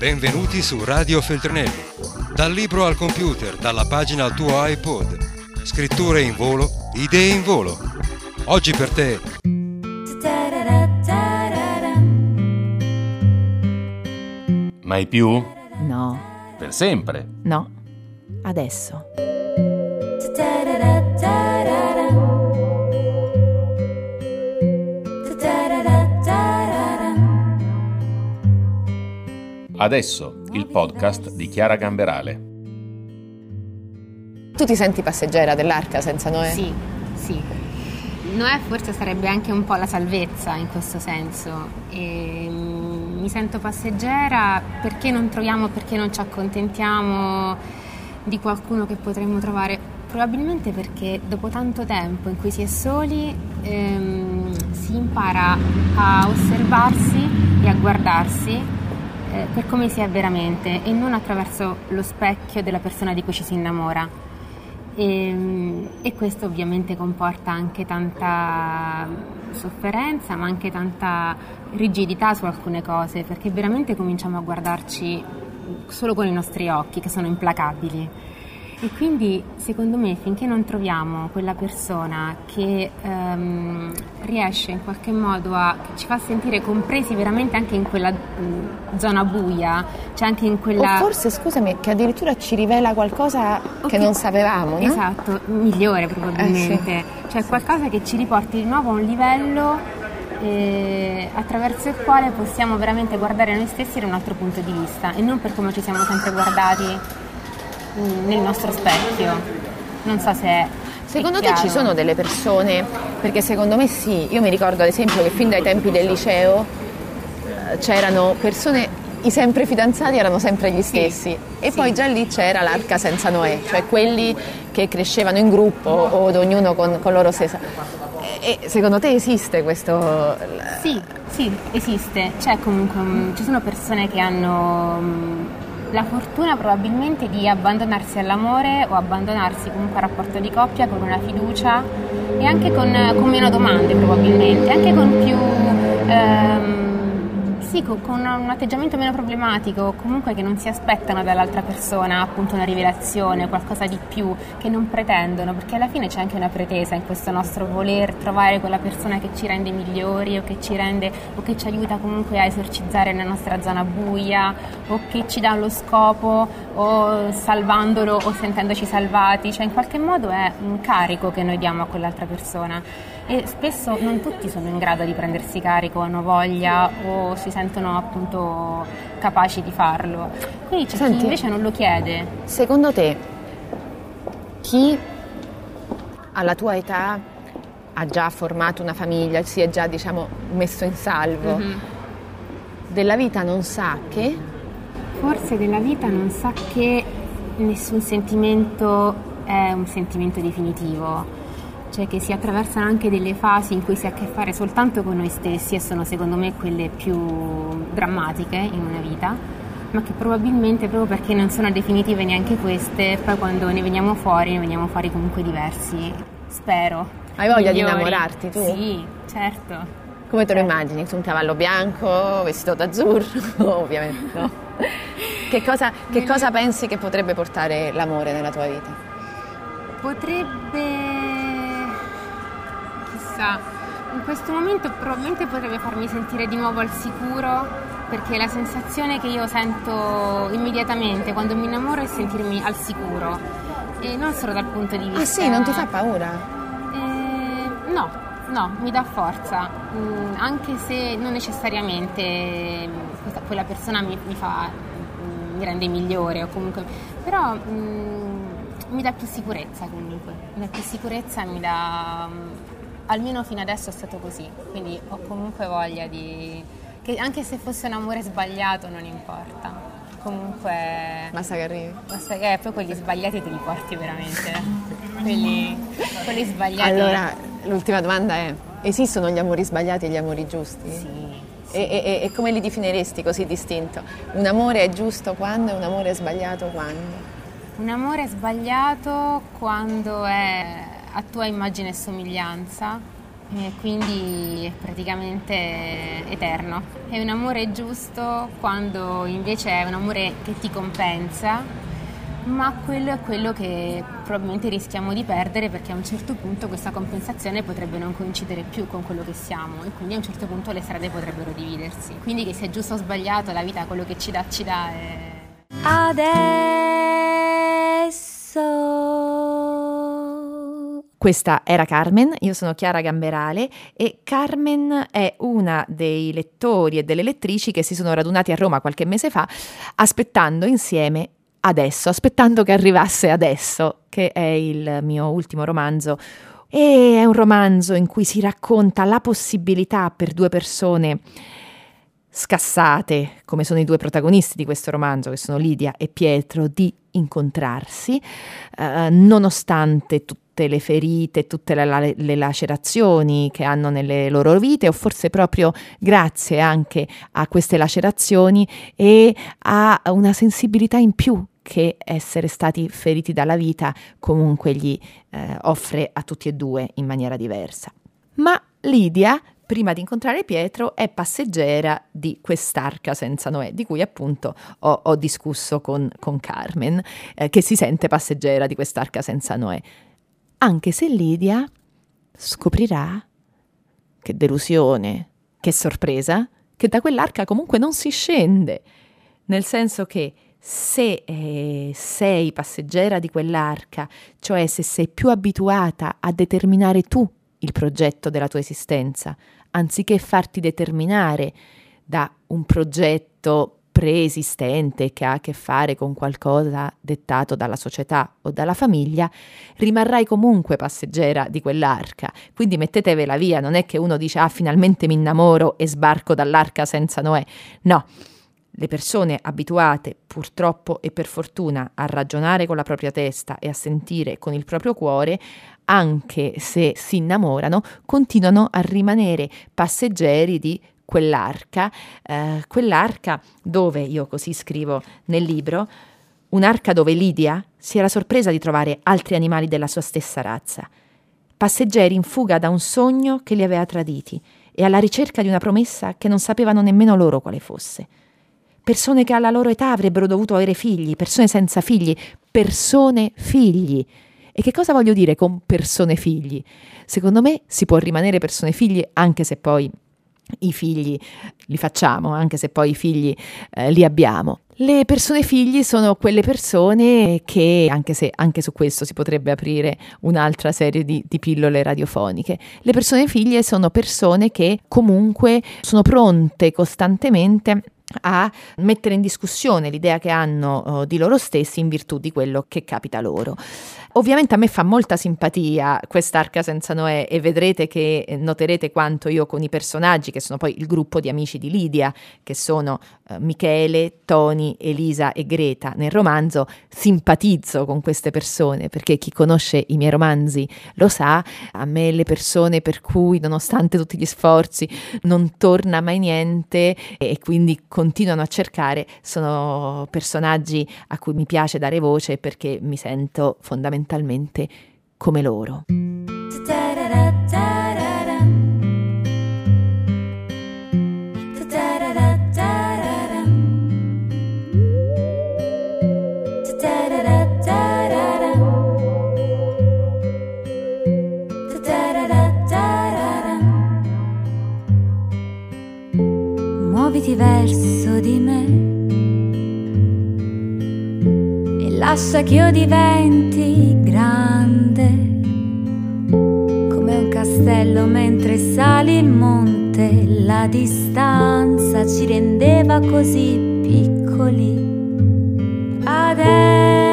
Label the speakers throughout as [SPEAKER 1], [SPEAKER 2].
[SPEAKER 1] Benvenuti su Radio Feltrinelli. Dal libro al computer, dalla pagina al tuo iPod. Scritture in volo, idee in volo. Oggi per te.
[SPEAKER 2] Mai più?
[SPEAKER 3] No,
[SPEAKER 2] Per sempre.
[SPEAKER 3] no. Adesso.
[SPEAKER 2] Adesso il podcast di Chiara Gamberale.
[SPEAKER 4] Tu ti senti passeggera dell'arca senza Noè?
[SPEAKER 5] Sì, sì. Noè forse sarebbe anche un po' la salvezza in questo senso. E, mm, mi sento passeggera perché non troviamo, perché non ci accontentiamo di qualcuno che potremmo trovare. Probabilmente perché dopo tanto tempo in cui si è soli ehm, si impara a osservarsi e a guardarsi eh, per come si è veramente e non attraverso lo specchio della persona di cui ci si innamora. E, e questo ovviamente comporta anche tanta sofferenza, ma anche tanta rigidità su alcune cose, perché veramente cominciamo a guardarci solo con i nostri occhi, che sono implacabili. E quindi, secondo me, finché non troviamo quella persona che ehm, riesce in qualche modo a che ci fa sentire compresi veramente anche in quella mh, zona buia, cioè anche in quella.
[SPEAKER 4] O forse, scusami, che addirittura ci rivela qualcosa che
[SPEAKER 5] Ok.
[SPEAKER 4] non sapevamo, no?
[SPEAKER 5] Esatto, migliore probabilmente.
[SPEAKER 4] Eh,
[SPEAKER 5] Cioè qualcosa che ci riporti di nuovo a un livello eh, attraverso il quale possiamo veramente guardare noi stessi da un altro punto di vista e non per come ci siamo sempre guardati nel nostro specchio. Non so se è
[SPEAKER 4] Secondo te ci sono delle persone, perché secondo me sì, io mi ricordo ad esempio che fin dai tempi del liceo eh, c'erano persone, i sempre fidanzati erano sempre gli stessi e
[SPEAKER 5] sì.
[SPEAKER 4] poi già lì c'era l'arca senza Noè, cioè quelli che crescevano in gruppo o ad ognuno con, con loro stessa. E, secondo te esiste questo...
[SPEAKER 5] Sì, sì, esiste. C'è comunque un- ci sono persone che hanno mm, la fortuna probabilmente di abbandonarsi all'amore o abbandonarsi comunque al rapporto di coppia con una fiducia e anche con, con meno domande probabilmente, anche con più ehm, sì, con, un atteggiamento meno problematico, comunque che non si aspettano dall'altra persona appunto una rivelazione, qualcosa di più, che non pretendono, perché alla fine c'è anche una pretesa in questo nostro voler trovare quella persona che ci rende migliori o che ci rende o che ci aiuta comunque a esorcizzare la nostra zona buia o che ci dà lo scopo o salvandolo o sentendoci salvati, cioè in qualche modo è un carico che noi diamo a quell'altra persona. E spesso non tutti sono in grado di prendersi carico, hanno voglia o si sentono appunto capaci di farlo. Quindi c'è
[SPEAKER 4] Senti.
[SPEAKER 5] chi invece non lo chiede.
[SPEAKER 4] Secondo te chi alla tua età ha già formato una famiglia, si è già diciamo messo in salvo,
[SPEAKER 5] Mhm.
[SPEAKER 4] della vita non sa che
[SPEAKER 5] Forse della vita non sa che nessun sentimento è un sentimento definitivo, cioè che si attraversano anche delle fasi in cui si ha a che fare soltanto con noi stessi e sono secondo me quelle più drammatiche in una vita, ma che probabilmente proprio perché non sono definitive neanche queste, poi quando ne veniamo fuori, ne veniamo furi comunque diversi, spero.
[SPEAKER 4] Hai voglia di
[SPEAKER 5] migliori.
[SPEAKER 4] innamorarti tu?
[SPEAKER 5] Sì, certo.
[SPEAKER 4] come te lo
[SPEAKER 5] Eh.
[SPEAKER 4] immagini? Su un cavallo bianco, vestito d'azzurro, ovviamente no. Che cosa, che cosa pensi che potrebbe portare l'amore nella tua vita?
[SPEAKER 5] Potrebbe, chissà, in questo momento probabilmente potrebbe farmi sentire di nuovo al sicuro perché la sensazione che io sento immediatamente quando mi innamoro è sentirmi al sicuro. E non solo dal punto di vista...
[SPEAKER 4] Ah sì, non ti fa paura?
[SPEAKER 5] Eh, no, no, mi dà forza, Mm, anche se non necessariamente mm, questa- quella persona mi, mi fa, mm, mi rende migliore o comunque, però mm, mi dà più sicurezza comunque, mi dà più sicurezza e mi dà, mm, almeno fino adesso è stato così, quindi ho comunque voglia di, che anche se fosse un amore sbagliato non importa, comunque...
[SPEAKER 4] Basta che arrivi.
[SPEAKER 5] Basta che poi quelli sbagliati te li porti veramente. quelli, quelli sbagliati.
[SPEAKER 4] Allora, l'ultima domanda è, esistono gli amori sbagliati e gli amori giusti?
[SPEAKER 5] Sì.
[SPEAKER 4] E, e- e come li definiresti così distinto? Un amore è giusto quando e un amore è sbagliato quando?
[SPEAKER 5] Un amore sbagliato quando è a tua immagine e somiglianza e quindi è praticamente eterno. È un amore giusto quando invece è un amore che ti compensa, ma quello è quello che probabilmente rischiamo di perdere perché a un certo punto questa compensazione potrebbe non coincidere più con quello che siamo e quindi a un certo punto le strade potrebbero dividersi. Quindi che sia giusto o sbagliato, la vita quello che ci dà ci dà. E...
[SPEAKER 3] Adesso. Questa era Carmen, io sono Chiara Gamberale e Carmen è una dei lettori e delle lettrici che si sono radunati a Roma qualche mese fa aspettando insieme adesso, aspettando che arrivasse adesso, che è il mio ultimo romanzo. E è un romanzo in cui si racconta la possibilità per due persone scassate, come sono i due protagonisti di questo romanzo, che sono Lidia e Pietro, di incontrarsi, eh, nonostante tutte le ferite, tutte le, le, lacerazioni che hanno nelle loro vite, o forse proprio grazie anche a queste lacerazioni e a una sensibilità in più che essere stati feriti dalla vita comunque gli eh, offre a tutti e due in maniera diversa. Ma Lidia prima di incontrare Pietro, è passeggera di quest'arca senza Noè, di cui appunto ho, ho discusso con, con Carmen, eh, che si sente passeggera di quest'arca senza Noè. Anche se Lidia scoprirà, che delusione, che sorpresa, che da quell'arca comunque non si scende, nel senso che se eh, sei passeggera di quell'arca, cioè se sei più abituata a determinare tu il progetto della tua esistenza, anziché farti determinare da un progetto preesistente che ha a che fare con qualcosa dettato dalla società o dalla famiglia, rimarrai comunque passeggera di quell'arca. Quindi mettetevela via, non è che uno dice ah finalmente mi innamoro e sbarco dall'arca senza Noè. No, le persone abituate, purtroppo e per fortuna, a ragionare con la propria testa e a sentire con il proprio cuore, anche se si innamorano, continuano a rimanere passeggeri di quell'arca, eh, quell'arca dove, io così scrivo nel libro, un'arca dove Lidia si era sorpresa di trovare altri animali della sua stessa razza, passeggeri in fuga da un sogno che li aveva traditi e alla ricerca di una promessa che non sapevano nemmeno loro quale fosse. Persone che alla loro età avrebbero dovuto avere figli, persone senza figli, persone figli e che cosa voglio dire con persone figli? Secondo me si può rimanere persone figli anche se poi i figli li facciamo, anche se poi i figli eh, li abbiamo. Le persone figli sono quelle persone che, anche se anche su questo si potrebbe aprire un'altra serie di, di pillole radiofoniche, le persone figlie sono persone che comunque sono pronte costantemente a mettere in discussione l'idea che hanno uh, di loro stessi in virtù di quello che capita loro. Ovviamente a me fa molta simpatia quest'arca senza Noè e vedrete che eh, noterete quanto io con i personaggi, che sono poi il gruppo di amici di Lidia, che sono uh, Michele, Toni, Elisa e Greta nel romanzo, simpatizzo con queste persone perché chi conosce i miei romanzi lo sa, a me le persone per cui nonostante tutti gli sforzi non torna mai niente e quindi continuano a cercare sono personaggi a cui mi piace dare voce perché mi sento fondamentalmente come loro.
[SPEAKER 6] Lascia che io diventi grande come un castello mentre sali il monte la distanza ci rendeva così piccoli. Adesso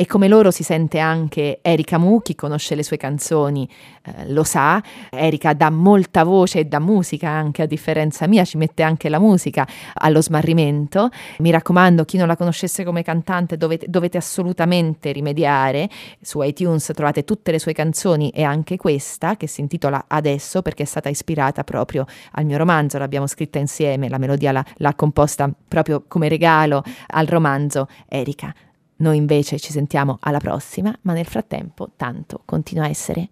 [SPEAKER 3] E come loro si sente anche Erika Mu, chi conosce le sue canzoni eh, lo sa, Erika dà molta voce e dà musica anche a differenza mia, ci mette anche la musica allo smarrimento. Mi raccomando, chi non la conoscesse come cantante dovete, dovete assolutamente rimediare, su iTunes trovate tutte le sue canzoni e anche questa che si intitola Adesso perché è stata ispirata proprio al mio romanzo, l'abbiamo scritta insieme, la melodia l'ha, l'ha composta proprio come regalo al romanzo Erika Noi invece ci sentiamo alla prossima, ma nel frattempo tanto continua a essere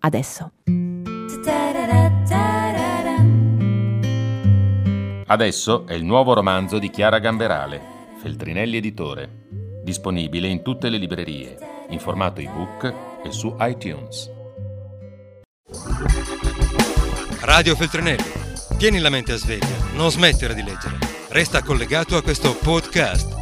[SPEAKER 3] adesso.
[SPEAKER 2] Adesso è il nuovo romanzo di Chiara Gamberale, Feltrinelli Editore, disponibile in tutte le librerie, in formato ebook e su iTunes.
[SPEAKER 1] Radio Feltrinelli. Tieni la mente a sveglia, non smettere di leggere. Resta collegato a questo podcast